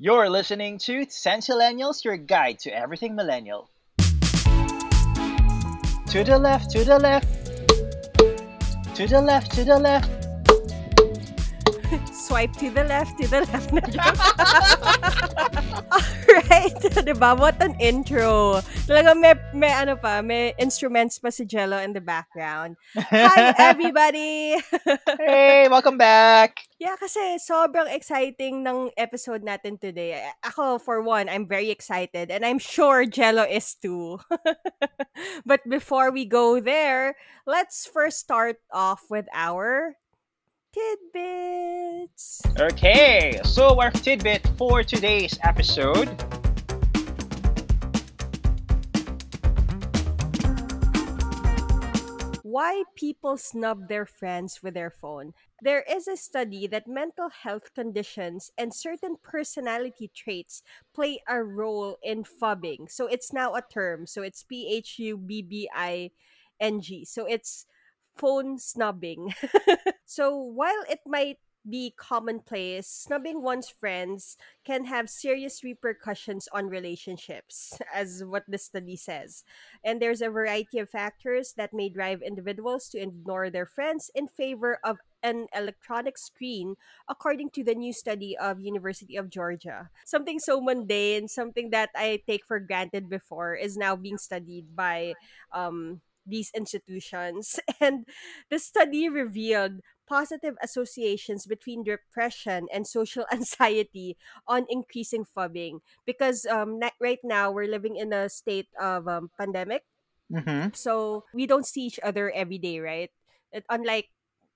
You're listening to Sensillennials, your guide to everything millennial. To the left, to the left. To the left, to the left. Swipe to the left, to the left na. Alright, diba? What an intro. Talaga may, may ano pa, may instruments pa si Jello in the background. Hi, everybody! hey, welcome back! Yeah, kasi sobrang exciting ng episode natin today. Ako, for one, I'm very excited and I'm sure Jello is too. but before we go there, let's first start off with our tidbits. Okay, so our tidbit for today's episode Why people snub their friends with their phone. There is a study that mental health conditions and certain personality traits play a role in fubbing. So it's now a term. So it's P H U B B I N G. So it's phone snubbing. so while it might be commonplace, snubbing one's friends can have serious repercussions on relationships, as what the study says. And there's a variety of factors that may drive individuals to ignore their friends in favor of an electronic screen according to the new study of University of Georgia. Something so mundane, something that I take for granted before is now being studied by um these institutions. And the study revealed positive associations between depression and social anxiety on increasing phubbing because um, right now we're living in a state of um, pandemic mm-hmm. so we don't see each other every day right it, unlike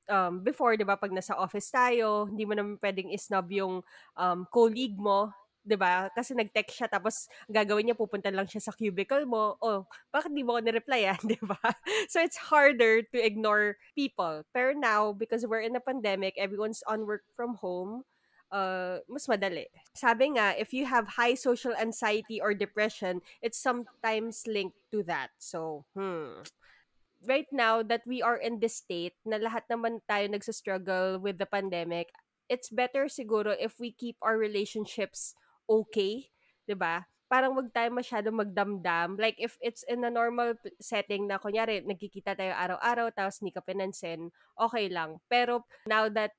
um, before, di ba, pag nasa office tayo, hindi mo naman pwedeng isnob yung um, colleague mo 'di ba? Kasi nag-text siya tapos gagawin niya pupunta lang siya sa cubicle mo. Oh, bakit di mo ako ni-replyan, 'di ba? So it's harder to ignore people. Pero now because we're in a pandemic, everyone's on work from home, uh, mas madali. Sabi nga, if you have high social anxiety or depression, it's sometimes linked to that. So, hmm. Right now that we are in this state na lahat naman tayo nagsa-struggle with the pandemic, it's better siguro if we keep our relationships okay, 'di ba? Parang wag tayo masyado magdamdam. Like if it's in a normal setting na kunyari nagkikita tayo araw-araw tapos hindi ka pinansin, okay lang. Pero now that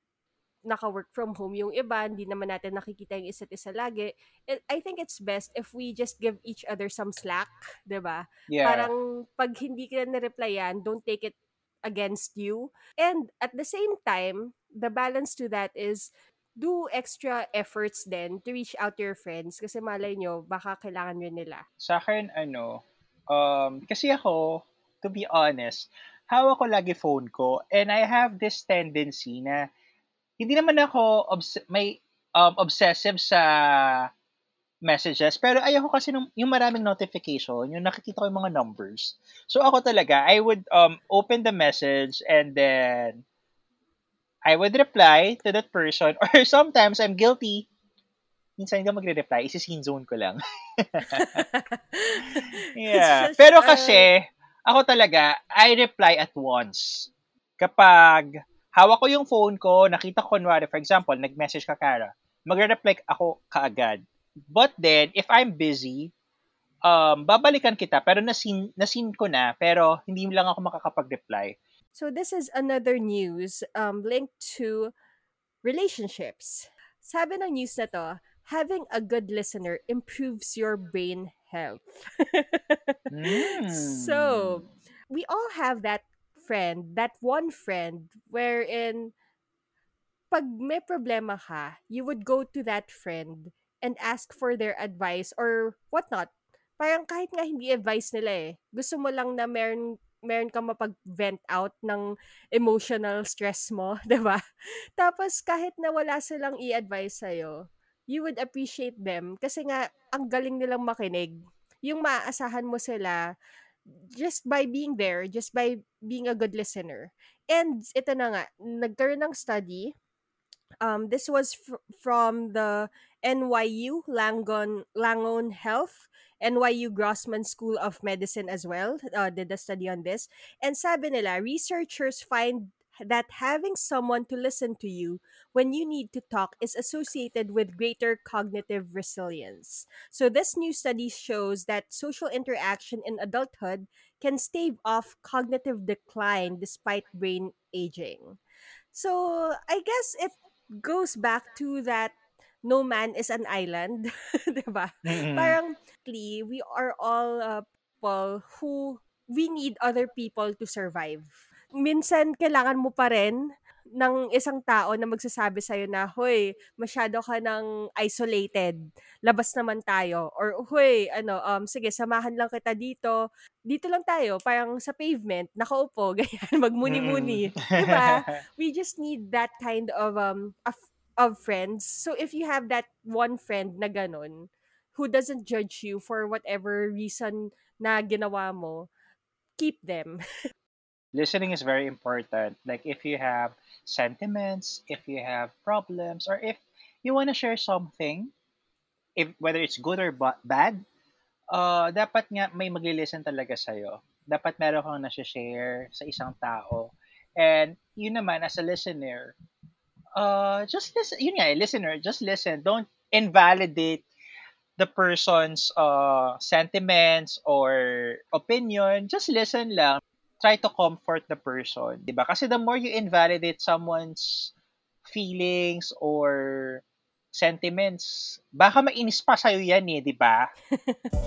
naka-work from home yung iba, hindi naman natin nakikita yung isa't isa lagi. It, I think it's best if we just give each other some slack, 'di ba? Yeah. Parang pag hindi ka na-replyan, don't take it against you. And at the same time, the balance to that is do extra efforts then to reach out to your friends kasi malay nyo, baka kailangan nyo nila. Sa akin, ano, um, kasi ako, to be honest, hawak ko lagi phone ko and I have this tendency na hindi naman ako obs- may um, obsessive sa messages pero ayoko kasi nung, yung maraming notification, yung nakikita ko yung mga numbers. So ako talaga, I would um, open the message and then I would reply to that person or sometimes I'm guilty. Minsan hindi magre-reply, isi-scene zone ko lang. yeah. Just, Pero uh, kasi, ako talaga, I reply at once. Kapag hawak ko yung phone ko, nakita ko kunwari, for example, nag-message ka, Kara, magre-reply ako kaagad. But then, if I'm busy, um, babalikan kita, pero nasin, nasin ko na, pero hindi lang ako makakapag-reply. So this is another news um, linked to relationships. Sabi ng news na to, having a good listener improves your brain health. mm. So, we all have that friend, that one friend wherein pag may problema ka, you would go to that friend and ask for their advice or whatnot. Parang kahit nga hindi advice nila eh. Gusto mo lang na meron meron kang mapag-vent out ng emotional stress mo, 'di ba? Tapos kahit na wala silang i-advise sa'yo, you would appreciate them kasi nga ang galing nilang makinig. Yung maaasahan mo sila just by being there, just by being a good listener. And ito na nga, nagkaroon ng study. Um, this was fr- from the NYU Langon Langon Health NYU Grossman School of Medicine as well uh, did a study on this. And sabi nila, researchers find that having someone to listen to you when you need to talk is associated with greater cognitive resilience. So, this new study shows that social interaction in adulthood can stave off cognitive decline despite brain aging. So, I guess it goes back to that no man is an island, 'di ba? Mm. Parang we are all uh, people who we need other people to survive. Minsan kailangan mo pa rin ng isang tao na magsasabi sa'yo na, "Hoy, masyado ka ng isolated. Labas naman tayo." Or, "Hoy, ano, um, sige, samahan lang kita dito. Dito lang tayo, parang sa pavement, nakaupo, ganyan, Mm. magmuni-muni." 'Di ba? We just need that kind of um of, of friends. So if you have that one friend na ganun, who doesn't judge you for whatever reason na ginawa mo, keep them. Listening is very important. Like if you have sentiments, if you have problems, or if you want to share something, if whether it's good or ba- bad, uh, dapat nga may magli-listen talaga sa'yo. Dapat meron kang nasi-share sa isang tao. And yun naman, as a listener, uh, just listen, yun nga, eh, listener, just listen. Don't invalidate the person's uh, sentiments or opinion. Just listen lang. Try to comfort the person. Diba? Kasi the more you invalidate someone's feelings or sentiments, baka mainis pa sa'yo yan eh, di ba?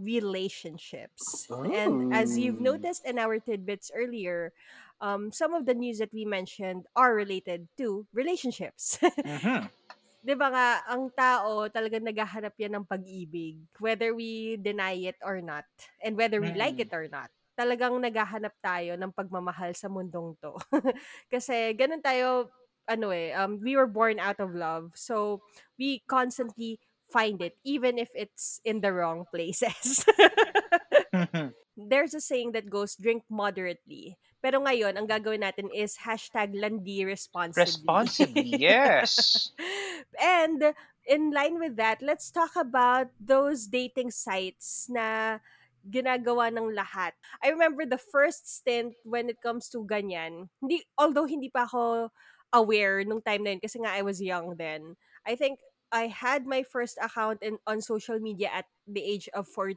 relationships. And as you've Ooh. noticed in our tidbits earlier, um, some of the news that we mentioned are related to relationships. Mhm. 'Di ba nga, ang tao talagang naghahanap yan ng pag-ibig, whether we deny it or not, and whether we like Mm. it or not. Talagang naghahanap tayo ng pagmamahal sa mundong 'to. Kasi gano'n tayo, ano eh, um, we were born out of love. So, we constantly find it, even if it's in the wrong places. There's a saying that goes, drink moderately. Pero ngayon, ang gagawin natin is hashtag landi responsibly. Responsibly, yes. And in line with that, let's talk about those dating sites na ginagawa ng lahat. I remember the first stint when it comes to ganyan. Hindi, although hindi pa ako aware nung time na yun kasi nga I was young then. I think I had my first account in on social media at the age of 14,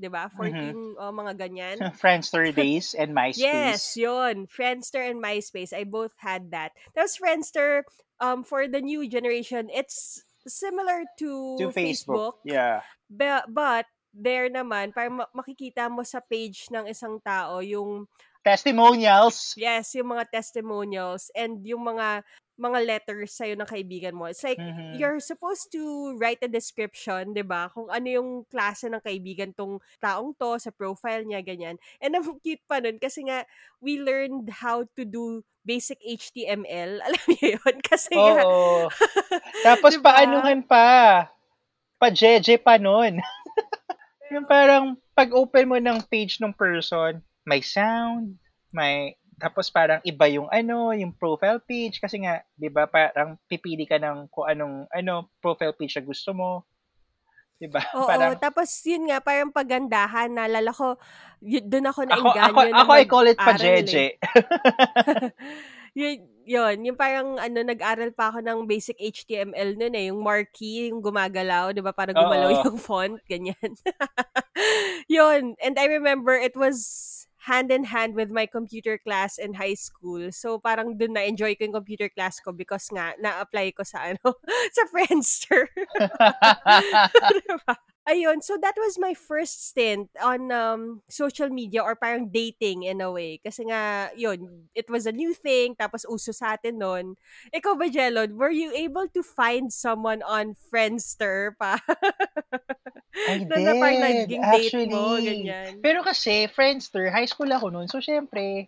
'di ba? 14 Mhm. oh, mga ganyan. Friendster days and Yes, MySpace. yun. Friendster and MySpace. I both had that. Tapos Friendster, um, for the new generation, it's similar To to Facebook. Facebook. Yeah. But, but there naman, parang ma- makikita mo sa page ng isang tao yung, Testimonials. yes, yung mga testimonials and yung mga mga letters sa'yo ng kaibigan mo. It's like, Mhm. you're supposed to write a description, 'di ba? Kung ano yung klase ng kaibigan tong taong to sa profile niya ganyan. And ang cute pa nun kasi nga we learned how to do basic HTML. Alam niyo yun? Kasi nga Oo. Tapos 'di ba? paanuhan pa. Pa-jeje pa nun. yung parang pag-open mo ng page ng person, may sound, may tapos parang iba yung ano, yung profile page kasi nga, 'di ba, parang pipili ka ng kung anong ano profile page na gusto mo, 'di ba? Oo, Parang tapos yun nga parang pagandahan naalala ko doon ako ako ako na ako I call it eh. pa-jeje. yun, yun, yung parang ano, nag-aral pa ako ng basic HTML nun eh, yung marquee, yung gumagalaw, di ba, para gumalaw Oo. yung font, ganyan. yun, and I remember it was hand in hand with my computer class in high school. So parang dun na-enjoy ko yung computer class ko because nga, na-apply ko sa ano, sa Friendster. diba? Ayun, so that was my first stint on um, social media or parang dating in a way. Kasi nga, yun, it was a new thing, tapos uso sa atin nun. Ikaw ba, Jelon, were you able to find someone on Friendster pa? I na, na parang did, naging date mo, actually. ganyan. Pero kasi, Friendster, high school ako noon. So, syempre,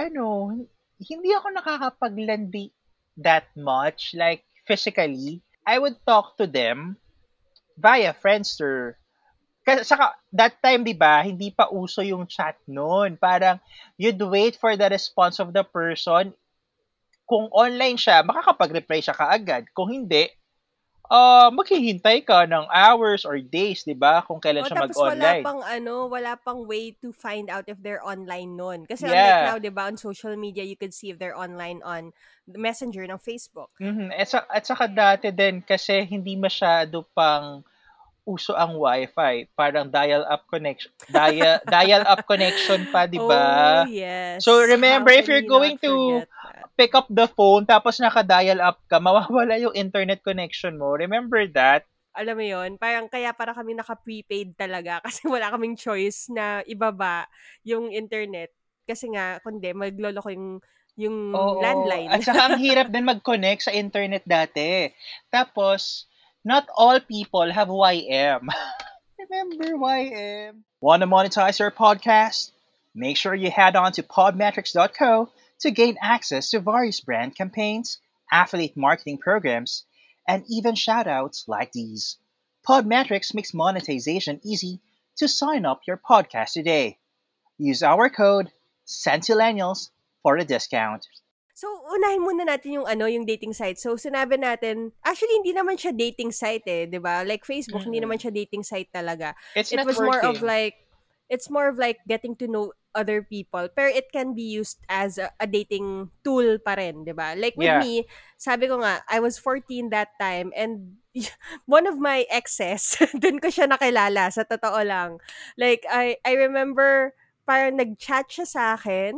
ano, hindi ako nakakapaglandi that much, like, physically. I would talk to them via Friendster. Kasi saka, that time, di ba, hindi pa uso yung chat noon. Parang, you'd wait for the response of the person. Kung online siya, makakapag-reply siya kaagad. Kung hindi, uh, maghihintay ka ng hours or days, 'di ba? Kung kailan Oh, siya tapos wala mag-online. pang ano, wala pang way to find out if they're online nun. Kasi Yeah. now, 'di ba, on social media, you could see if they're online on the messenger ng Facebook. Mhm. At, sa, at saka dati din kasi hindi masyado pang uso ang wifi. Parang dial-up connection. Dial, dial-up connection pa, di ba? Oh, yes. So remember, How if you're you going to forget? Pick up the phone tapos naka-dial up ka, mawawala yung internet connection mo. Remember that? Alam mo yon parang kaya para kami naka-prepaid talaga kasi wala kaming choice na ibaba yung internet. Kasi nga, kundi, maglolo ko yung, yung Oo. landline. At saka ang hirap din mag-connect sa internet dati. Tapos, not all people have YM. Remember YM? Want to monetize your podcast? Make sure you head on to podmetrics.co to gain access to various brand campaigns, affiliate marketing programs, and even shoutouts like these. Podmetrics makes monetization easy to sign up your podcast today. Use our code Centillennials for a discount. So, unahin muna natin yung ano, yung dating site. So, sinabi natin, actually, hindi naman siya dating site eh, di ba? Like Facebook, hindi Mm-mm. naman siya dating site talaga. It's It was more of like, it's more of like getting to know other people. Pero it can be used as a, a dating tool pa rin, di ba? Like with Yeah. me, sabi ko nga, I was 14 that time and one of my exes, dun ko siya nakilala, sa totoo lang. Like, I, I remember, parang nag-chat siya sa akin.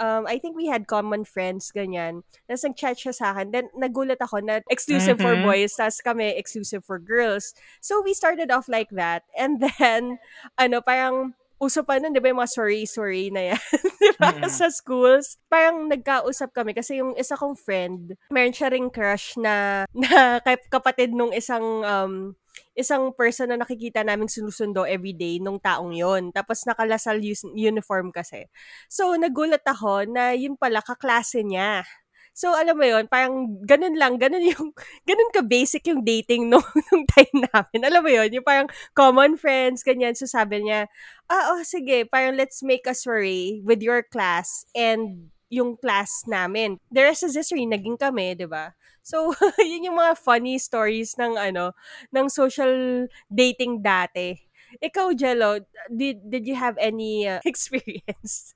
Um, I think we had common friends, ganyan. Tapos nag-chat siya sa akin. Then, nagulat ako na exclusive for Mhm. boys, tapos kami exclusive for girls. So, we started off like that. And then, ano, parang, uso pa nun, di ba yung mga sorry-sorry na yan, di ba, Mm-mm. sa schools. Parang nagkausap kami kasi yung isa kong friend, meron siya ring crush na, na kap- kapatid nung isang, um, isang person na nakikita naming sinusundo everyday nung taong yon Tapos nakalasal uniform kasi. So, nagulat ako na yun pala kaklase niya. So, alam mo yon parang ganun lang, ganun yung, ganun ka-basic yung dating nung, nung time namin. Alam mo yon yung parang common friends, ganyan. So, sabi niya, ah, oh, sige, parang let's make a soiree with your class and yung class namin. The rest is history, naging kami, di ba? So, yun yung mga funny stories ng ano, ng social dating dati. Ikaw, Jello, did, did you have any uh, experience?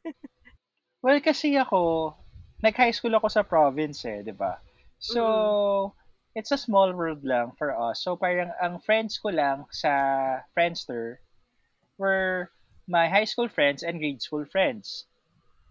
Well, kasi ako, nag-high school ako sa province eh, di ba? So, it's a small world lang for us. So, parang ang friends ko lang sa Friendster were my high school friends and grade school friends.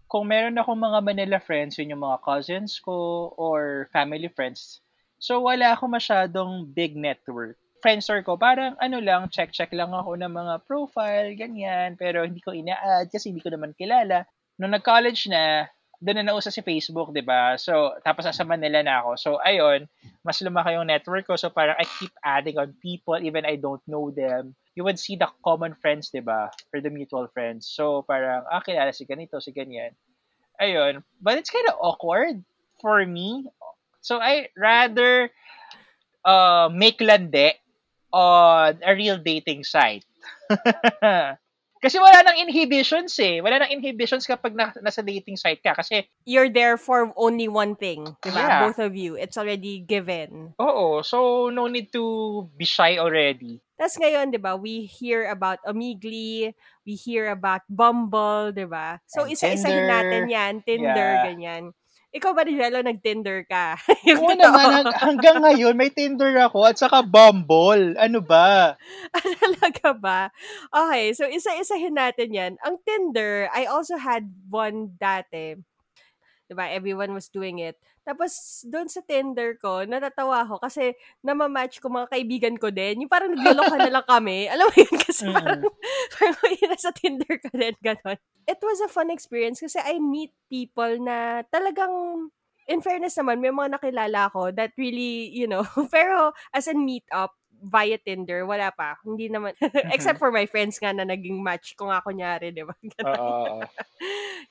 Kung meron akong mga Manila friends, yun yung mga cousins ko or family friends. So, wala ako masyadong big network. Friendster ko, parang ano lang, check-check lang ako ng mga profile, ganyan. Pero hindi ko ina-add kasi hindi ko naman kilala. Nung nag-college na, doon na nausa si Facebook, di ba? So, tapos nasa Manila na ako. So, ayun, mas lumaki yung network ko. So, parang I keep adding on people even I don't know them. You would see the common friends, di ba? Or the mutual friends. So, parang, ah, kilala si ganito, si ganyan. Ayun. But it's kind of awkward for me. So, I rather uh, make lande on a real dating site. Kasi wala nang inhibitions eh. Wala nang inhibitions kapag na, nasa dating site ka. Kasi, You're there for only one thing, di ba? Yeah. Both of you. It's already given. oo, so no need to be shy already. Tapos ngayon, di ba, we hear about Omegle, we hear about Bumble, di ba? So, And isa-isahin Tinder. natin yan. Tinder, Yeah. ganyan. Ikaw ba, Rizalo, nag-Tinder ka? Oo naman, hang- hanggang ngayon, may Tinder ako at saka Bumble. Ano ba? Talaga ba? Okay, so isa-isahin natin yan. Ang Tinder, I also had one dati. Diba? Everyone was doing it. Tapos, doon sa Tinder ko, natatawa ako kasi namamatch ko mga kaibigan ko din. Yung parang nagloloka na lang kami. Alam mo yun? Kasi Mm. parang, parang yun nasa Tinder ka din, ganon. It was a fun experience kasi I meet people na talagang in fairness naman, may mga nakilala ko that really, you know, pero as in meet up, via Tinder, wala pa. Hindi naman, except for my friends nga na naging match ko nga kunyari, di ba? Ganon. Oo, oo.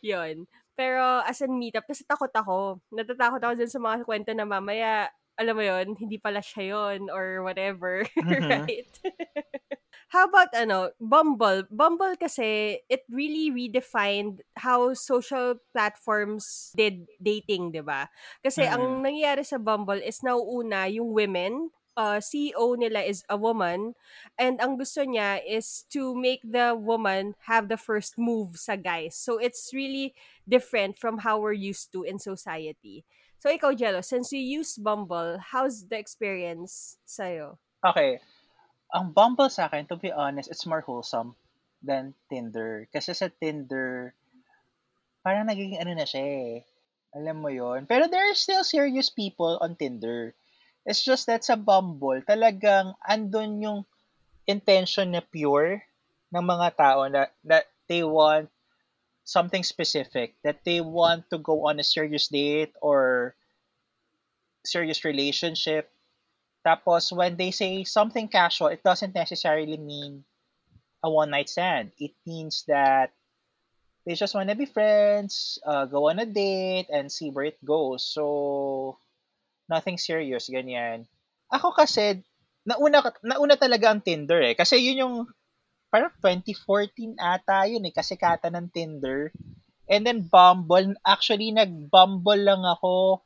Yun. Pero as in meetup, kasi takot ako. Natatakot ako dun sa mga kwento na mamaya, alam mo yun, hindi pala siya yun or whatever. Mhm. right? How about ano, Bumble? Bumble kasi, it really redefined how social platforms did dating, di ba? Kasi Mm. ang nangyayari sa Bumble is nauuna yung women uh, CEO nila is a woman and ang gusto niya is to make the woman have the first move sa guys. So it's really different from how we're used to in society. So ikaw, Jello, since you use Bumble, how's the experience sa'yo? Okay. Ang Bumble sa akin, to be honest, it's more wholesome than Tinder. Kasi sa Tinder, parang nagiging ano na siya eh. Alam mo yon Pero there are still serious people on Tinder. It's just that sa Bumble, talagang andun yung intention na pure ng mga tao na that they want something specific, that they want to go on a serious date or serious relationship. Tapos, when they say something casual, it doesn't necessarily mean a one night stand. It means that they just want to be friends, uh, go on a date, and see where it goes. So, nothing serious, ganyan. Ako kasi, nauna, nauna talaga ang Tinder eh. Kasi yun yung parang 2014 ata yun eh, kasi kata ng Tinder. And then Bumble, actually nag-Bumble lang ako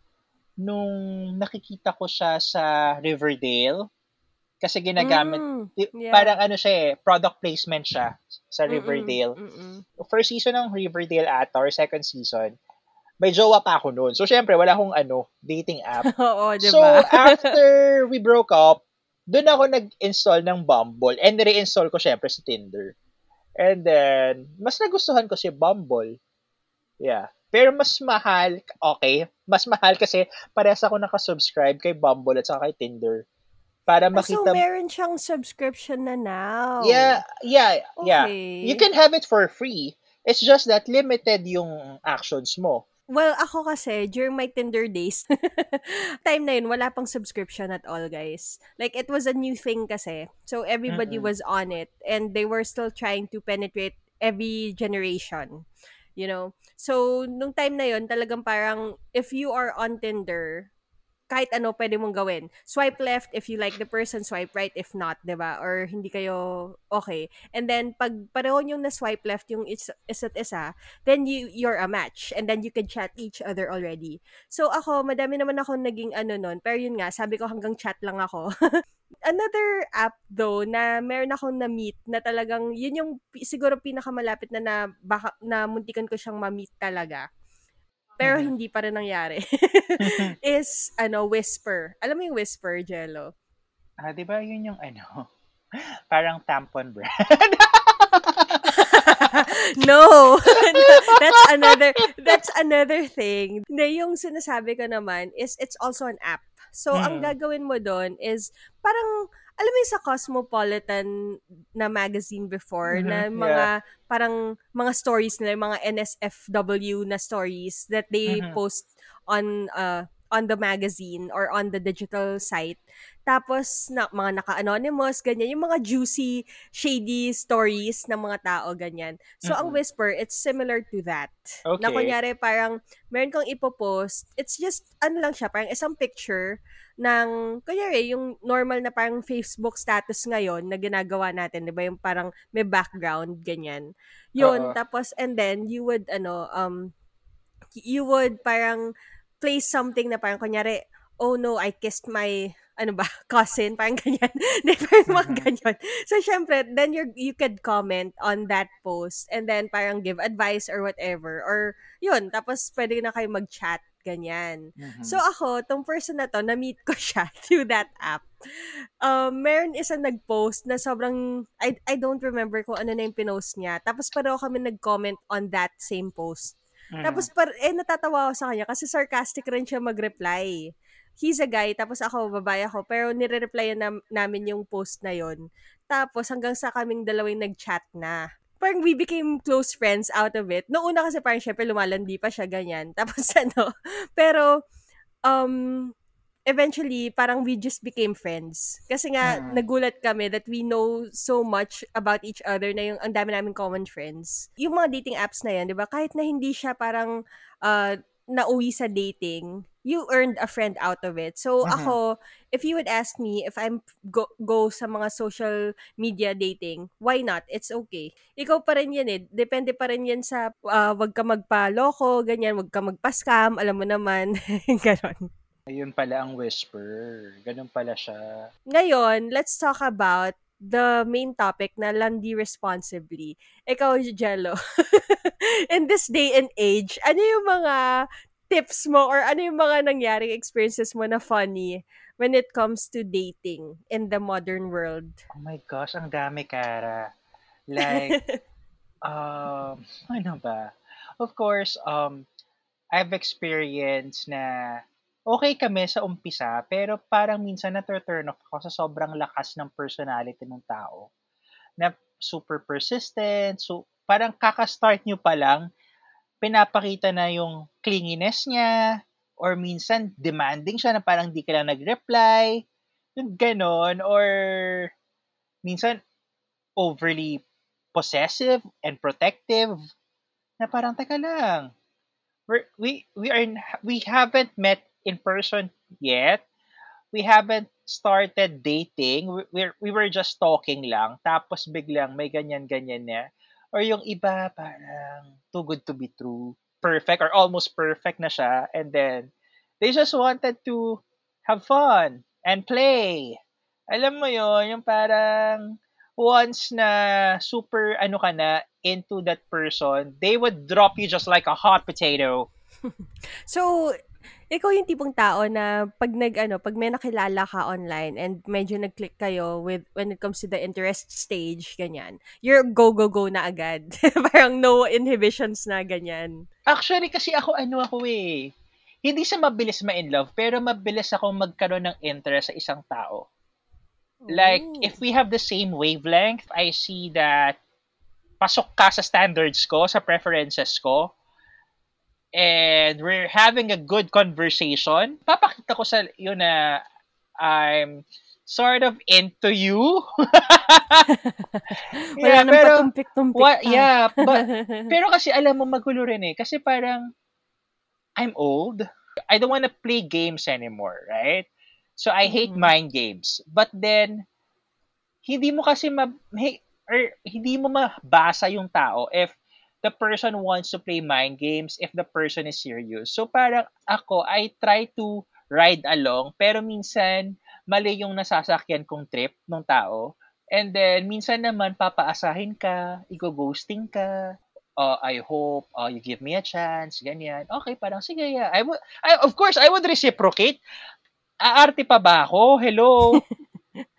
nung nakikita ko siya sa Riverdale. Kasi ginagamit, Mm, yeah. parang ano siya eh, product placement siya sa Riverdale. Mm-mm. First season ng Riverdale ata, or second season, may jowa pa ako noon. So, syempre, wala akong ano, dating app. Oo, di So, after we broke up, doon ako nag-install ng Bumble and re-install ko syempre si Tinder. And then, mas nagustuhan ko si Bumble. Yeah. Pero mas mahal, okay, mas mahal kasi parehas ako nakasubscribe kay Bumble at saka kay Tinder. Para Ah, makita... so, meron siyang subscription na now. yeah, yeah, yeah. Okay. You can have it for free. It's just that limited yung actions mo. Well, ako kasi, during my Tinder days, time na yun, wala pang subscription at all, guys. Like, it was a new thing kasi. So, everybody Mm-mm. was on it. And they were still trying to penetrate every generation. You know? So, nung time na yun, talagang parang, if you are on Tinder, kahit ano pwede mong gawin. Swipe left if you like the person, swipe right if not, 'di ba? Or hindi kayo okay. And then pag pareho yung na swipe left yung is- isa't isa, then you you're a match and then you can chat each other already. So ako, madami naman ako naging ano nun, pero yun nga, sabi ko hanggang chat lang ako. Another app though na meron akong na-meet na talagang yun yung siguro pinakamalapit na na baka na muntikan ko siyang ma-meet talaga. Pero Mhm. hindi pa rin nangyari. is ano Whisper. Alam mo yung Whisper, Jello? Ah, di ba yun yung ano? Parang tampon brand. no. that's another that's another thing. Na yung sinasabi ko naman is it's also an app. So ang Mm. gagawin mo doon is parang alam mo yung sa Cosmopolitan na magazine before Mhm, na yeah. mga parang mga stories nila, mga NSFW na stories that they Mhm. post on uh on the magazine or on the digital site. Tapos na mga naka-anonymous, ganyan, yung mga juicy, shady stories ng mga tao, ganyan. So, ang Mm-mm. Whisper, it's similar to that. Na Okay. kunyari, parang, meron kang ipopost, it's just, ano lang siya, parang isang picture ng, kunyari, yung normal na parang Facebook status ngayon na ginagawa natin, di ba? Yung parang may background, ganyan. Yun, Oo. tapos, and then, you would, ano, um, you would parang place something na parang, kunyari, oh no, I kissed my, ano ba, cousin, parang ganyan. Di, parang mga Mhm. ganyan. So, syempre, then you you could comment on that post and then parang give advice or whatever. Or, yun, tapos pwede na kayo mag-chat, ganyan. Mhm. So, ako, tong person na to, na-meet ko siya through that app. Um, meron isang nag-post na sobrang, I, I don't remember kung ano na yung pinost niya. Tapos pareho kami nag-comment on that same post. Mm. Tapos, par, eh, natatawa ako sa kanya kasi sarcastic rin siya mag-reply. He's a guy, tapos ako, babae ako, pero nire-replyan nam- namin yung post na yon Tapos, hanggang sa kaming dalawang nag-chat na. Parang we became close friends out of it. Noong una kasi parang syempre lumalandi pa siya, ganyan. Tapos ano, pero, um, eventually, parang we just became friends. Kasi nga, Mm. nagulat kami that we know so much about each other na yung ang dami namin common friends. Yung mga dating apps na yan, di ba? Kahit na hindi siya parang uh, nauwi sa dating, you earned a friend out of it. So, Mhm. ako, if you would ask me if I'm go, go sa mga social media dating, why not? It's okay. Ikaw pa rin yan eh. Depende pa rin yan sa uh, wag ka magpa-loko, ganyan, wag ka magpa-scam, alam mo naman. Ganon. Ayun pala ang whisper. Ganun pala siya. Ngayon, let's talk about the main topic na landi responsibly. Ikaw, Jello. In this day and age, ano yung mga tips mo or ano yung mga nangyaring experiences mo na funny when it comes to dating in the modern world? Oh my gosh, ang dami, Kara. Like, um, ano ba? Of course, um, I've experienced na okay kami sa umpisa, pero parang minsan na-turn off ako sa sobrang lakas ng personality ng tao. Na super persistent, so parang kaka-start nyo pa lang, pinapakita na yung clinginess niya, or minsan demanding siya na parang di ka lang nag-reply, yung ganon, or minsan overly possessive and protective, na parang, teka lang, we're, we, we, are, we haven't met in person yet. We haven't started dating. We, we, we were just talking lang. Tapos biglang may ganyan-ganyan na. Or yung iba parang too good to be true. Perfect or almost perfect na siya. And then, they just wanted to have fun and play. Alam mo yon yung parang once na super ano ka na into that person, they would drop you just like a hot potato. so, ikaw yung tipong tao na pag nag ano, pag may nakilala ka online and medyo nag-click kayo with when it comes to the interest stage ganyan. You're go go go na agad. Parang no inhibitions na ganyan. Actually kasi ako ano ako eh. Hindi sa mabilis ma-in love, pero mabilis ako magkaroon ng interest sa isang tao. Like, Ooh. if we have the same wavelength, I see that pasok ka sa standards ko, sa preferences ko, and we're having a good conversation, papakita ko sa iyo na I'm sort of into you. Wala yeah, nang pero, patumpik-tumpik pa. yeah, but, pero kasi alam mo, magulo rin eh. Kasi parang, I'm old. I don't want to play games anymore, right? So I hate Mhm. mind games. But then, hindi mo kasi ma, hey, or hindi mo mabasa yung tao if the person wants to play mind games if the person is serious. So parang ako, I try to ride along, pero minsan mali yung nasasakyan kong trip ng tao. And then, minsan naman, papaasahin ka, i-ghosting ka, uh, I hope uh, you give me a chance, ganyan. Okay, parang, sige, yeah. I would, I, of course, I would reciprocate. Aarte pa ba ako? Hello?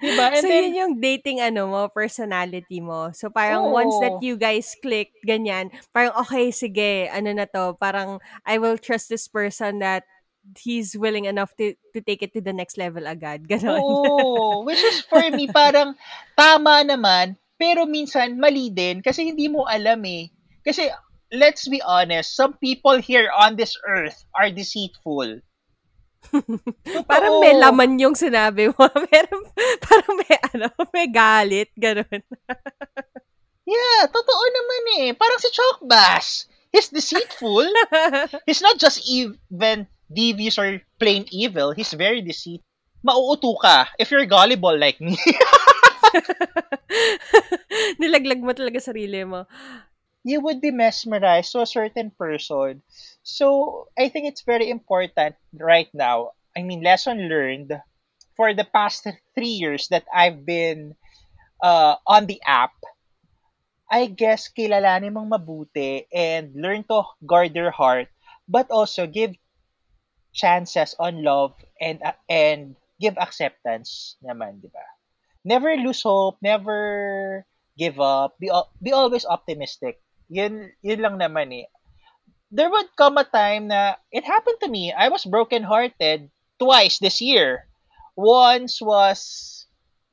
diba? And so, then, yun yung dating ano mo, personality mo. So, parang once that you guys click, ganyan, parang okay, sige, ano na to, parang I will trust this person that he's willing enough to to take it to the next level agad. Ganon. Oo. Which is for me, parang tama naman, pero minsan mali din kasi hindi mo alam eh. Kasi, let's be honest, some people here on this earth are deceitful. Parang may laman yung sinabi mo. Pero parang may ano, may galit, ganon. Yeah, totoo naman eh. Parang si Chalk Bass. He's deceitful. He's not just even devious or plain evil. He's very deceitful. Mauuto ka if you're gullible like me. Nilaglag mo talaga sarili mo. You would be mesmerized to a certain person. So, I think it's very important right now. I mean, lesson learned for the past three years that I've been uh, on the app. I guess kilalanin mong mabuti and learn to guard your heart, but also give chances on love and uh, and give acceptance naman, di ba? Never lose hope, never give up, be be always optimistic. Yun yun lang naman eh. There would come a time na it happened to me. I was broken-hearted twice this year. Once was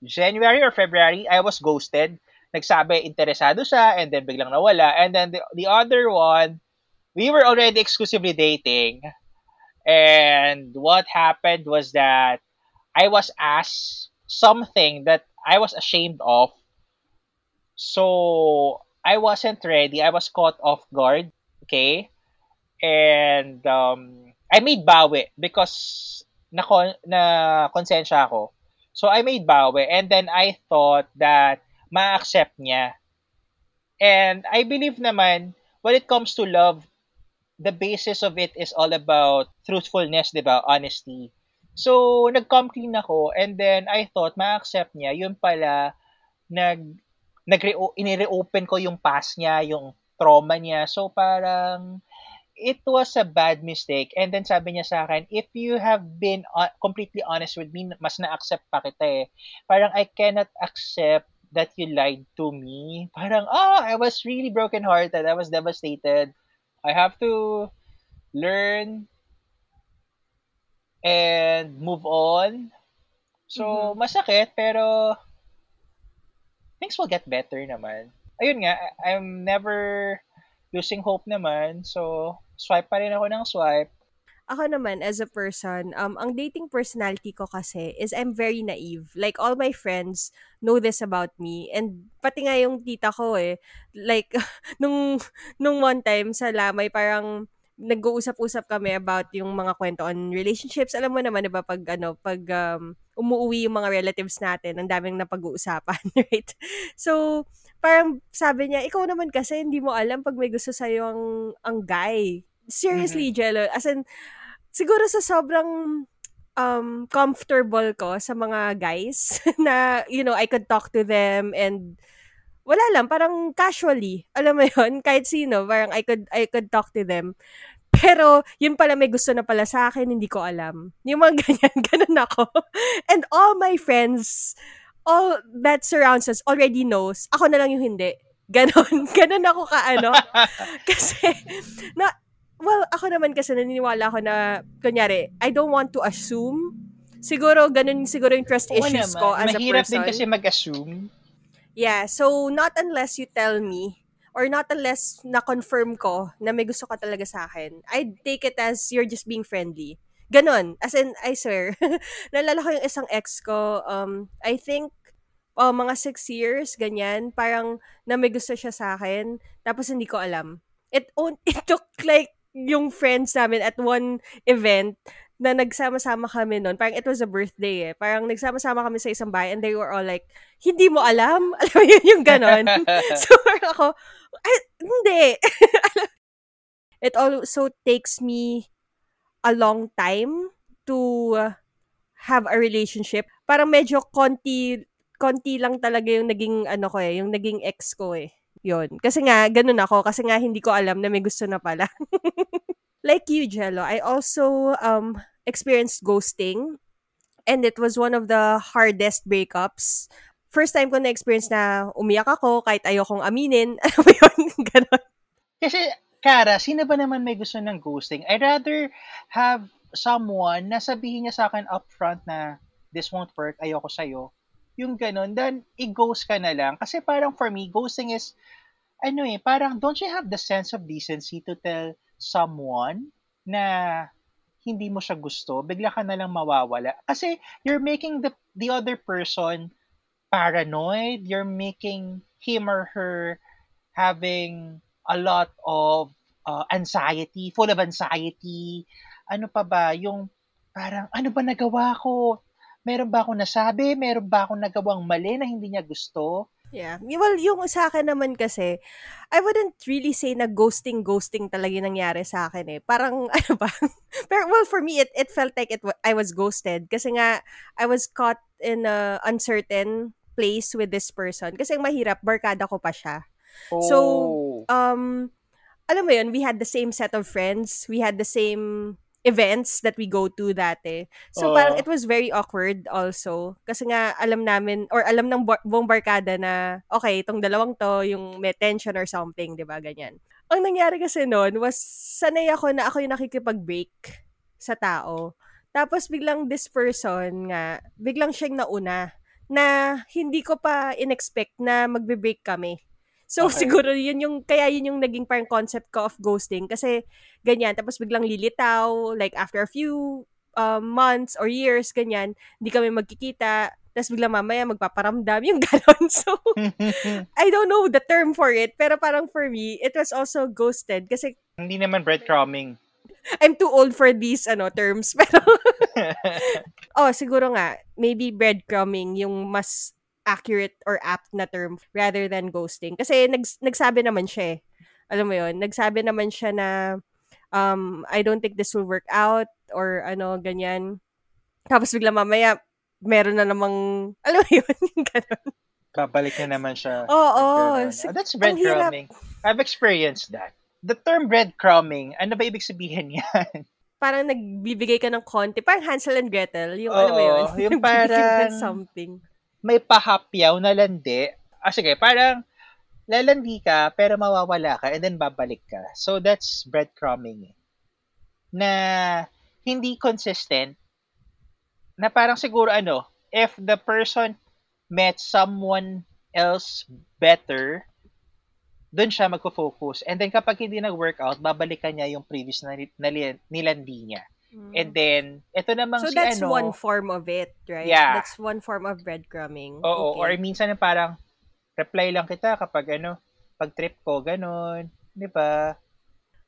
January or February, I was ghosted. Nagsabi interesado siya and then biglang nawala. And then the, the other one, we were already exclusively dating. And what happened was that I was asked something that I was ashamed of. So I wasn't ready. I was caught off guard. Okay? And um, I made bawi because na, na konsensya ako. So I made bawi and then I thought that ma-accept niya. And I believe naman when it comes to love, the basis of it is all about truthfulness, 'di ba? Honesty. So, nag-come clean ako and then I thought ma-accept niya. Yun pala, nag, nag inire-open ko yung past niya, yung trauma niya. So, parang it was a bad mistake. And then sabi niya sa akin, if you have been uh, completely honest with me, mas na-accept pa kita eh. Parang I cannot accept that you lied to me. Parang, oh, I was really brokenhearted. I was devastated. I have to learn and move on. So, mm-hmm. masakit, pero things will get better naman. Ayun nga, I'm never losing hope naman. So, swipe pa rin ako ng swipe. Ako naman, as a person, um, ang dating personality ko kasi is I'm very naive. Like, all my friends know this about me. And pati nga yung tita ko eh. Like, nung, nung one time sa Lamay, parang nag-uusap-usap kami about yung mga kwento on relationships. Alam mo naman, di pag, ano, pag um, umuwi yung mga relatives natin, ang daming napag-uusapan, right? So, parang sabi niya, ikaw naman kasi hindi mo alam pag may gusto sa'yo ang, ang guy. Seriously, mm-hmm. Jello. As in, siguro sa sobrang um, comfortable ko sa mga guys na, you know, I could talk to them and wala lang, parang casually. Alam mo yon kahit sino, parang I could, I could talk to them. Pero, yun pala may gusto na pala sa akin, hindi ko alam. Yung mga ganyan, ganun ako. And all my friends, all that surrounds us already knows, ako na lang yung hindi. Ganon. Ganon ako ka, ano. kasi, na, well, ako naman kasi naniniwala ako na, kunyari, I don't want to assume. Siguro, ganun siguro yung trust Oo issues naman. ko as Mahirap a person. Mahirap din kasi mag-assume. Yeah, so not unless you tell me or not unless na-confirm ko na may gusto ka talaga sa akin, I'd take it as you're just being friendly. Ganon. As in, I swear. Nalala ko yung isang ex ko, um, I think, oh, mga six years, ganyan. Parang na may gusto siya sa akin. Tapos hindi ko alam. It, it took like yung friends namin at one event na nagsama-sama kami noon. Parang it was a birthday eh. Parang nagsama-sama kami sa isang bahay and they were all like, hindi mo alam? Alam mo yun yung ganon? so parang ako, ay, hindi. it also takes me a long time to have a relationship. Parang medyo konti, konti lang talaga yung naging, ano ko eh, yung naging ex ko eh. Yun. Kasi nga, ganun ako. Kasi nga, hindi ko alam na may gusto na pala. Like you, Jello, I also um experienced ghosting and it was one of the hardest breakups. First time ko na-experience na umiyak ako kahit ayokong aminin. Ano mo yun? Ganon. Kasi, Kara, sino ba naman may gusto ng ghosting? I'd rather have someone na sabihin niya sa akin upfront na this won't work, ayoko sa'yo. Yung ganon, then i-ghost ka na lang. Kasi parang for me, ghosting is, ano eh, parang don't you have the sense of decency to tell someone na hindi mo siya gusto, bigla ka na lang mawawala. Kasi you're making the, the other person paranoid, you're making him or her having a lot of uh, anxiety, full of anxiety. Ano pa ba, yung parang, ano ba nagawa ko? Meron ba ako nasabi? Meron ba akong nagawang mali na hindi niya gusto? Yeah. Well, yung sa akin naman kasi, I wouldn't really say na ghosting-ghosting talaga yung nangyari sa akin eh. Parang, ano ba? Pero, well, for me, it, it felt like it I was ghosted. Kasi nga, I was caught in a uncertain place with this person. Kasi ang mahirap, barkada ko pa siya. Oh. So, um, alam mo yun, we had the same set of friends. We had the same events that we go to dati. So, uh, parang it was very awkward also. Kasi nga, alam namin, or alam ng buong barkada na, okay, itong dalawang to, yung may tension or something, di ba, ganyan. Ang nangyari kasi noon was, sanay ako na ako yung nakikipag-break sa tao. Tapos, biglang this person nga, biglang siyang nauna na hindi ko pa in-expect na magbe-break kami. So, okay. siguro yun yung, kaya yun yung naging parang concept ko of ghosting. Kasi, ganyan. Tapos biglang lilitaw, like after a few um, months or years, ganyan, hindi kami magkikita. Tapos biglang mamaya magpaparamdam, yung ganon. So, I don't know the term for it. Pero parang for me, it was also ghosted. Kasi, hindi naman breadcrumbing. I'm too old for these ano terms pero oh siguro nga maybe breadcrumbing yung mas accurate or apt na term rather than ghosting. Kasi nags, nagsabi naman siya eh. Alam mo yon nagsabi naman siya na um, I don't think this will work out or ano, ganyan. Tapos bigla mamaya, meron na namang, alam mo yun, yung ganun. Babalik na naman siya. Oo. Oh, So, that's ang hirap. breadcrumbing. I've experienced that. The term breadcrumbing, ano ba ibig sabihin yan? Parang nagbibigay ka ng konti. Parang Hansel and Gretel. Yung alam mo yun. Yung parang- something. May pahapyaw na landi. Ah, sige, parang lalandi ka, pero mawawala ka, and then babalik ka. So, that's breadcrumbing. eh. Na hindi consistent. Na parang siguro ano, if the person met someone else better, doon siya magpo-focus. And then kapag hindi nag-workout, babalikan niya yung previous na nilandi niya. And then, ito namang Mm. so si that's ano, one form of it, right? Yeah. That's one form of breadcrumbing. Oo, or okay. minsan na parang reply lang kita kapag ano, pag trip ko, ganun. Di ba?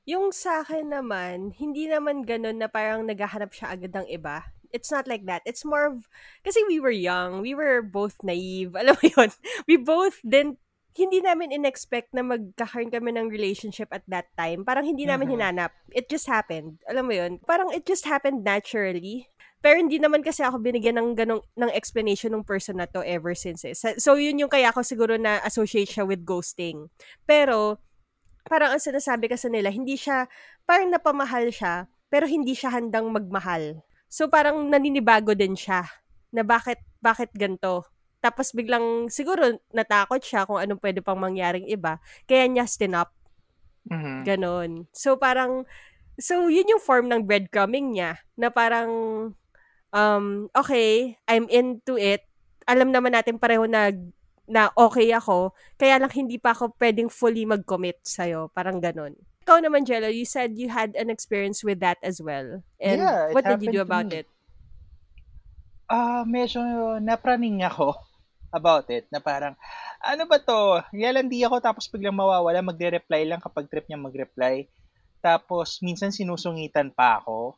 Yung sa akin naman, hindi naman ganun na parang naghahanap siya agad ng iba. It's not like that. It's more of, kasi we were young, we were both naive, alam mo yun? We both didn't, hindi namin in-expect na magkakaroon kami ng relationship at that time. Parang hindi namin Mhm. hinanap. It just happened. Alam mo yun? Parang it just happened naturally. Pero hindi naman kasi ako binigyan ng ganong ng explanation ng person na to ever since eh. So yun yung kaya ako siguro na associate siya with ghosting. Pero parang ang sinasabi kasi nila, hindi siya, parang napamahal siya, pero hindi siya handang magmahal. So parang naninibago din siya na bakit, bakit ganto. Tapos biglang, siguro natakot siya kung anong pwede pang mangyaring iba. Kaya niya stinop. Mhm. Ganon. So parang, so yun yung form ng breadcrumbing niya. Na parang, um, okay, I'm into it. Alam naman natin pareho na na okay ako, kaya lang hindi pa ako pwedeng fully mag-commit sa'yo. Parang ganon. Ikaw naman, Jello, you said you had an experience with that as well. And Yeah, what did you do about it? Ah, medyo napraning ako about it na parang ano ba to? Lalandi ako tapos biglang mawawala, magre-reply lang kapag trip niya mag-reply. Tapos minsan sinusungitan pa ako.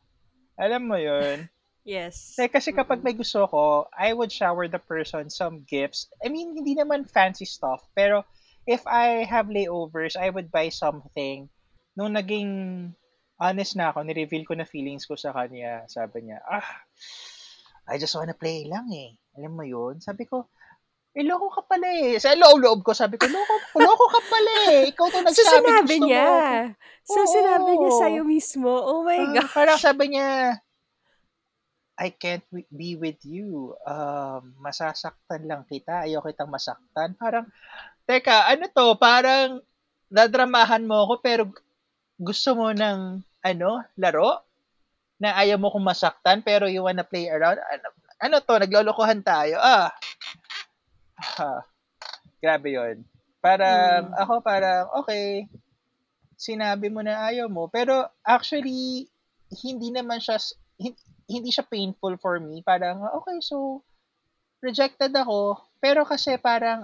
Alam mo 'yun? Yes. Eh, kasi kapag may gusto ko, I would shower the person some gifts. I mean, hindi naman fancy stuff, pero if I have layovers, I would buy something. Nung naging honest na ako, ni-reveal ko na feelings ko sa kanya. Sabi niya, ah, I just wanna play lang eh. Alam mo yun? Sabi ko, eh, loko ka pala eh. Sa loob-loob ko, sabi ko, loko, loko ka pala eh. Ikaw to So, nagsabi, sinabi gusto niya. mo. So, Oo. sinabi niya sa'yo mismo. Oh my Ah, God. Parang sabi niya, I can't be with you. Um, masasaktan lang kita. Ayaw kitang masaktan. Parang, teka, ano to? Parang, nadramahan mo ako pero gusto mo ng, ano, laro? Na ayaw mo kong masaktan pero you wanna play around? Ano, ano to? Naglolokohan tayo. Ah. Ah, grabe yon Parang, Mm. ako parang, okay, sinabi mo na ayaw mo. Pero, actually, hindi naman siya, hindi siya painful for me. Parang, okay, so, rejected ako. Pero kasi parang,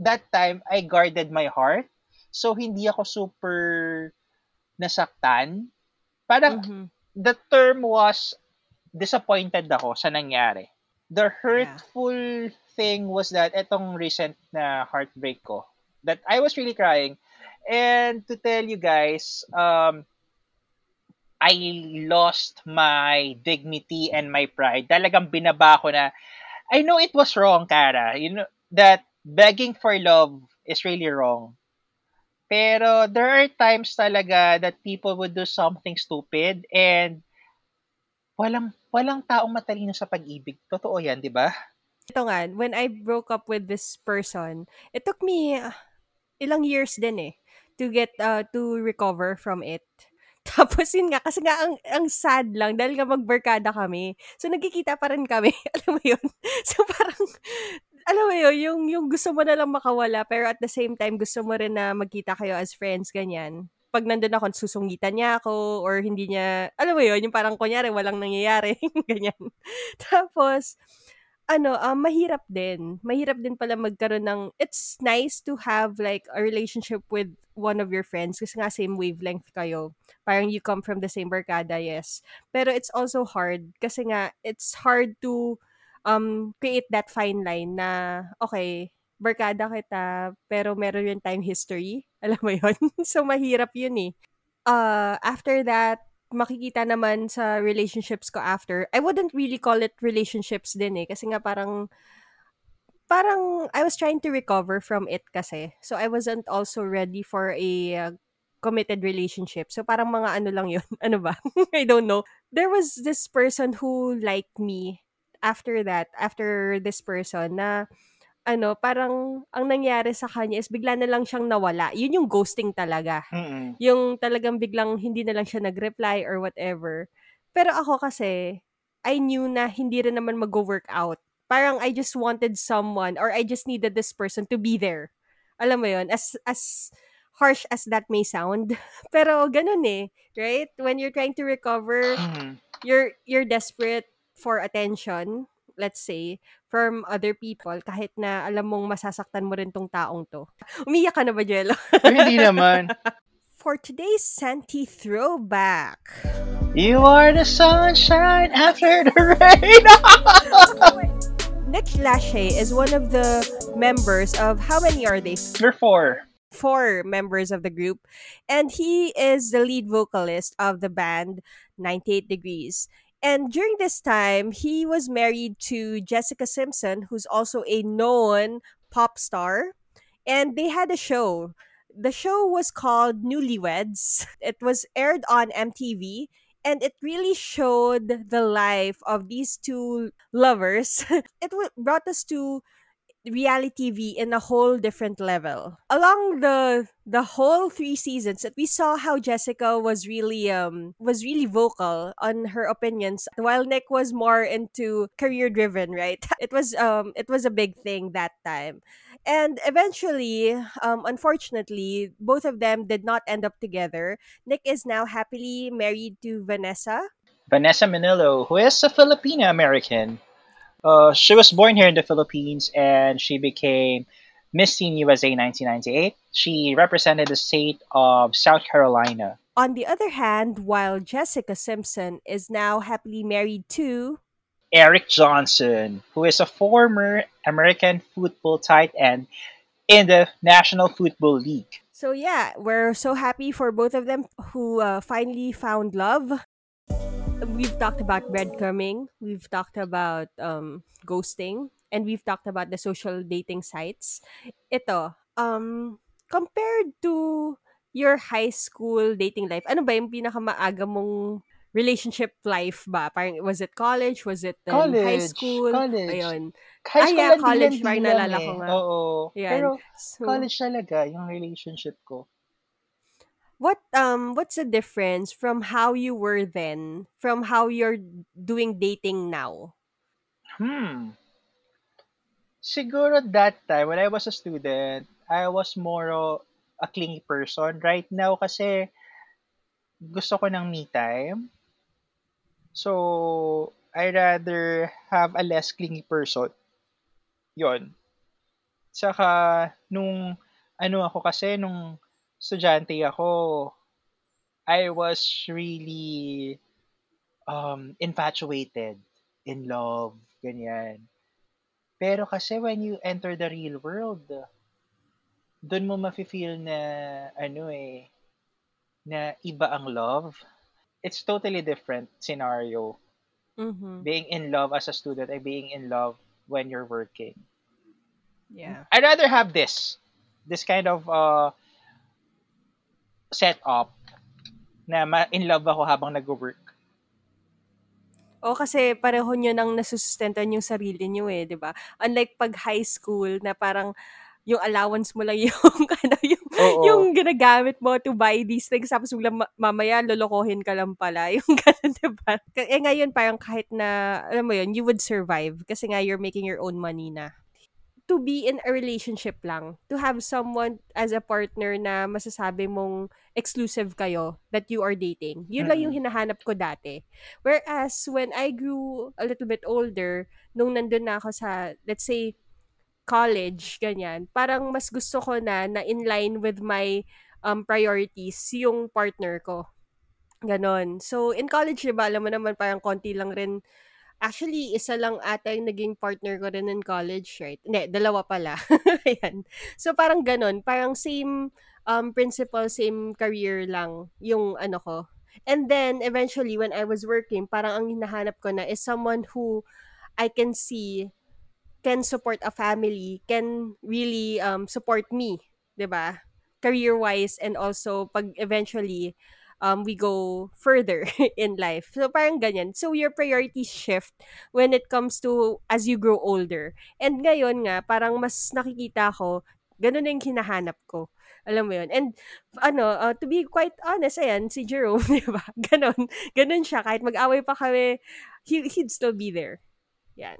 that time, I guarded my heart. So, hindi ako super nasaktan. Parang, Mhm. the term was, disappointed ako sa nangyari. The hurtful thing was that etong recent na heartbreak ko, that I was really crying. And to tell you guys, um, I lost my dignity and my pride. Talagang binaba ko na, I know it was wrong, Kara. You know, that begging for love is really wrong. Pero there are times talaga that people would do something stupid and walang walang taong matalino sa pag-ibig. Totoo 'yan, 'di ba? Ito nga, when I broke up with this person, it took me uh, ilang years din eh to get uh, to recover from it. Tapos yun nga, kasi nga ang, ang sad lang dahil nga magbarkada kami. So nagkikita pa rin kami. alam mo yun? So parang, alam mo yun, yung, yung gusto mo na lang makawala pero at the same time gusto mo rin na magkita kayo as friends, ganyan. Pag nandun ako, susungitan niya ako or hindi niya, alam mo yun, yung parang kunyari walang nangyayari, ganyan. Tapos, ano, um, mahirap din. Mahirap din pala magkaroon ng, it's nice to have like a relationship with one of your friends kasi nga same wavelength kayo. Parang you come from the same barkada, yes. Pero it's also hard kasi nga it's hard to um create that fine line na okay, barkada kita pero meron yung time history. Alam mo yun? so mahirap yun eh. Uh, after that, makikita naman sa relationships ko after, I wouldn't really call it relationships din eh. Kasi nga parang, parang I was trying to recover from it kasi. So I wasn't also ready for a uh, committed relationship. So parang mga ano lang yun. ano ba? I don't know. There was this person who liked me after that, after this person na ano, parang ang nangyari sa kanya is bigla na lang siyang nawala. Yun yung ghosting talaga. Mm-mm. Yung talagang biglang hindi na lang siya nag-reply or whatever. Pero ako kasi, I knew na hindi rin naman mag-work out. Parang I just wanted someone or I just needed this person to be there. Alam mo yun? As, as harsh as that may sound. Pero ganun eh. Right? When you're trying to recover, Mhm. you're you're desperate for attention, let's say, from other people, kahit na alam mong masasaktan mo rin tong taong to. Umiyak ka na ba, Jello? Hindi naman. For today's Santi throwback. You are the sunshine after the rain. Nick Lachey is one of the members of how many are they? Number four. Four members of the group, and he is the lead vocalist of the band 98 Degrees. And during this time, he was married to Jessica Simpson, who's also a known pop star, and they had a show. The show was called Newlyweds. It was aired on MTV, and it really showed the life of these two lovers. it brought us to reality TV in a whole different level. Along the the whole three seasons, we saw how Jessica was really um was really vocal on her opinions, while Nick was more into career driven. Right? It was um it was a big thing that time. And eventually, um, unfortunately, both of them did not end up together. Nick is now happily married to Vanessa, Vanessa Manillo, who is a Filipino American. Uh, she was born here in the Philippines and she became Miss Teen USA 1998. She represented the state of South Carolina. On the other hand, while Jessica Simpson is now happily married to Eric Johnson, who is a former American football tight end in the National Football League. So yeah, we're so happy for both of them who uh, finally found love. We've talked about breadcrumbing, we've talked about um, ghosting, and we've talked about the social dating sites. Ito, um, compared to your high school dating life, ano ba yung pinakamaaga mong relationship life ba? Parang, was it college? Was it um, high College. school? College. Ayun. High Ah, school yeah, lang college, parang naalala lang ko eh. nga. Oo. Yan. Pero So, college talaga yung relationship ko. What um what's the difference from how you were then from how you're doing dating now? Hmm. Siguro that time, when I was a student, I was more a clingy person. Right now kasi gusto ko ng me time. So, I rather have a less clingy person. Yon. Saka, nung ano ako kasi, nung estudyante ako, I was really um, infatuated, in love, ganyan. Pero kasi when you enter the real world, doon mo mafe-feel na ano eh, na iba ang love. It's totally different scenario. Mhm. Being in love as a student and being in love when you're working. Yeah. I'd rather have this. This kind of uh, setup na ma- in love ako habang nag-work. O kasi pareho nyo nang nasusustentan yung sarili nyo eh, 'di ba? Unlike pag high school na parang yung allowance mo lang yung ano yung Oo. yung ginagamit mo to buy these things tapos ma- mamaya lolokohin ka lang pala yung ganun 'di ba? K- Eh ngayon parang kahit na alam mo yun, you would survive kasi nga you're making your own money na. To be in a relationship lang, to have someone as a partner na masasabi mong exclusive kayo that you are dating. Yun lang yung hinahanap ko dati. Whereas when I grew a little bit older, nung nandun na ako sa, let's say, college, ganyan, parang mas gusto ko na na in line with my um, priorities yung partner ko. Ganon. So, in college, diba, alam mo naman, parang konti lang rin. Actually, isa lang ata yung naging partner ko rin in college, right? Hindi, dalawa pala. Ayan. So, parang ganon. Parang same um, principle, same career lang yung ano ko. And then, eventually, when I was working, parang ang hinahanap ko na is someone who I can see can support a family, can really um, support me, 'di ba? Career-wise and also pag eventually um, we go further in life. So parang ganyan. So your priorities shift when it comes to as you grow older. And ngayon nga, parang mas nakikita ko, ganun yung hinahanap ko. Alam mo yun. And ano, uh, to be quite honest, ayan, si Jerome, di ba? Ganon. Ganon siya. Kahit mag-away pa kami, he, he'd still be there. Yan.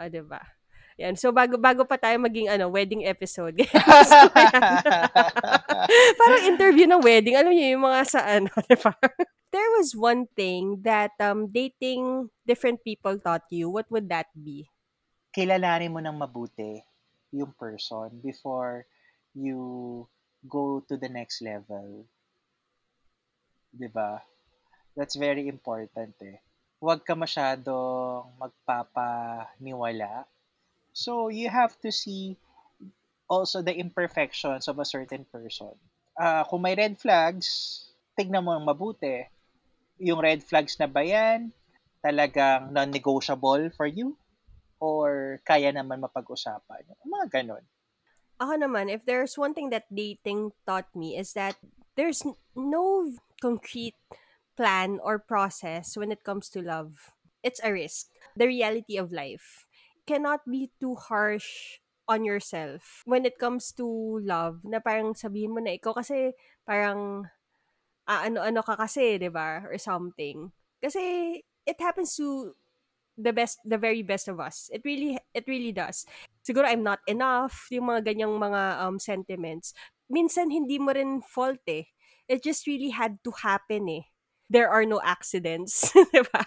O, di ba? Yan. So, bago, bago pa tayo maging ano, wedding episode. so, Parang interview ng wedding. Alam niyo, yung mga sa ano, di ba? There was one thing that um, dating different people taught you. What would that be? Kilalanin mo ng mabuti yung person before you go to the next level. 'Di ba? That's very important eh. Huwag ka masyadong magpapaniwala So you have to see also the imperfections of a certain person. Uh, kung may red flags, tignan mo ang mabuti. Yung red flags na ba yan, talagang non-negotiable for you? Or kaya naman mapag-usapan? Mga ganon. Ako naman, if there's one thing that dating taught me is that there's no concrete plan or process when it comes to love. It's a risk. The reality of life cannot be too harsh on yourself when it comes to love na parang sabihin mo na ikaw kasi parang ah, ano-ano ka kasi, 'di ba? Or something. Kasi it happens to the best the very best of us. It really it really does. Siguro I'm not enough, yung mga ganyang mga um sentiments. Minsan hindi mo rin fault eh. It just really had to happen eh there are no accidents, diba?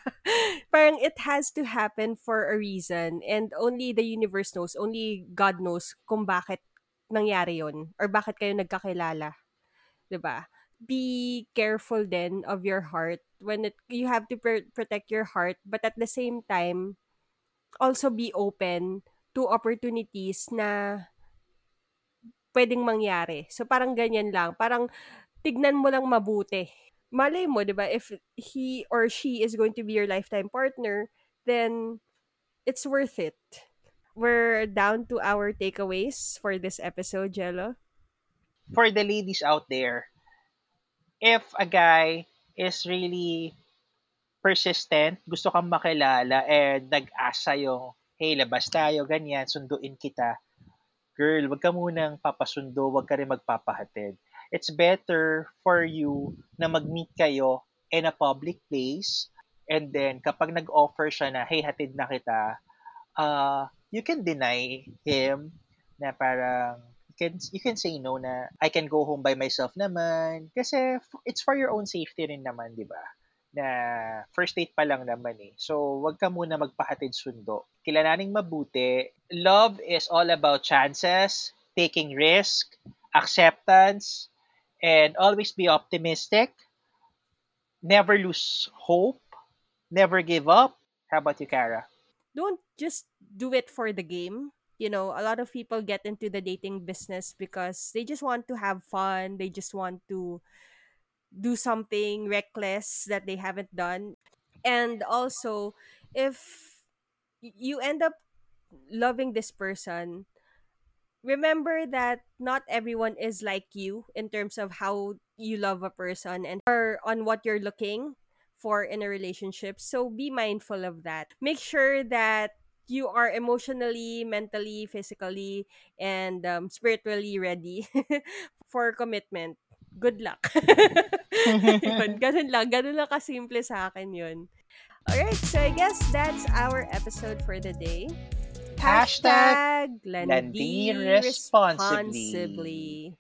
Parang it has to happen for a reason and only the universe knows, only God knows kung bakit nangyari yon or bakit kayo nagkakilala. 'Di ba? Be careful then of your heart when it you have to pr- protect your heart but at the same time also be open to opportunities na pwedeng mangyari. So parang ganyan lang, parang tignan mo lang mabuti malay mo, di ba, if he or she is going to be your lifetime partner, then it's worth it. We're down to our takeaways for this episode, Jello. For the ladies out there, if a guy is really persistent, gusto kang makilala, and nag-asa yung, hey, labas tayo, ganyan, sunduin kita. Girl, wag ka munang papasundo, wag ka rin magpapahatid it's better for you na mag-meet kayo in a public place and then kapag nag-offer siya na hey hatid na kita uh, you can deny him na parang you can you can say no na I can go home by myself naman kasi it's for your own safety rin naman di ba na first date pa lang naman eh. So, wag ka muna magpahatid sundo. Kilalaning mabuti, love is all about chances, taking risk, acceptance, and always be optimistic. Never lose hope. Never give up. How about you, Kara? Don't just do it for the game. You know, a lot of people get into the dating business because they just want to have fun. They just want to do something reckless that they haven't done. And also, if you end up loving this person, remember that not everyone is like you in terms of how you love a person and or on what you're looking for in a relationship. So be mindful of that. Make sure that you are emotionally, mentally, physically, and um, spiritually ready for commitment. Good luck. yun, ganun lang. Ganun lang kasimple sa akin yun. Alright, so I guess that's our episode for the day. Hashtag, Hashtag landi responsibly. responsibly.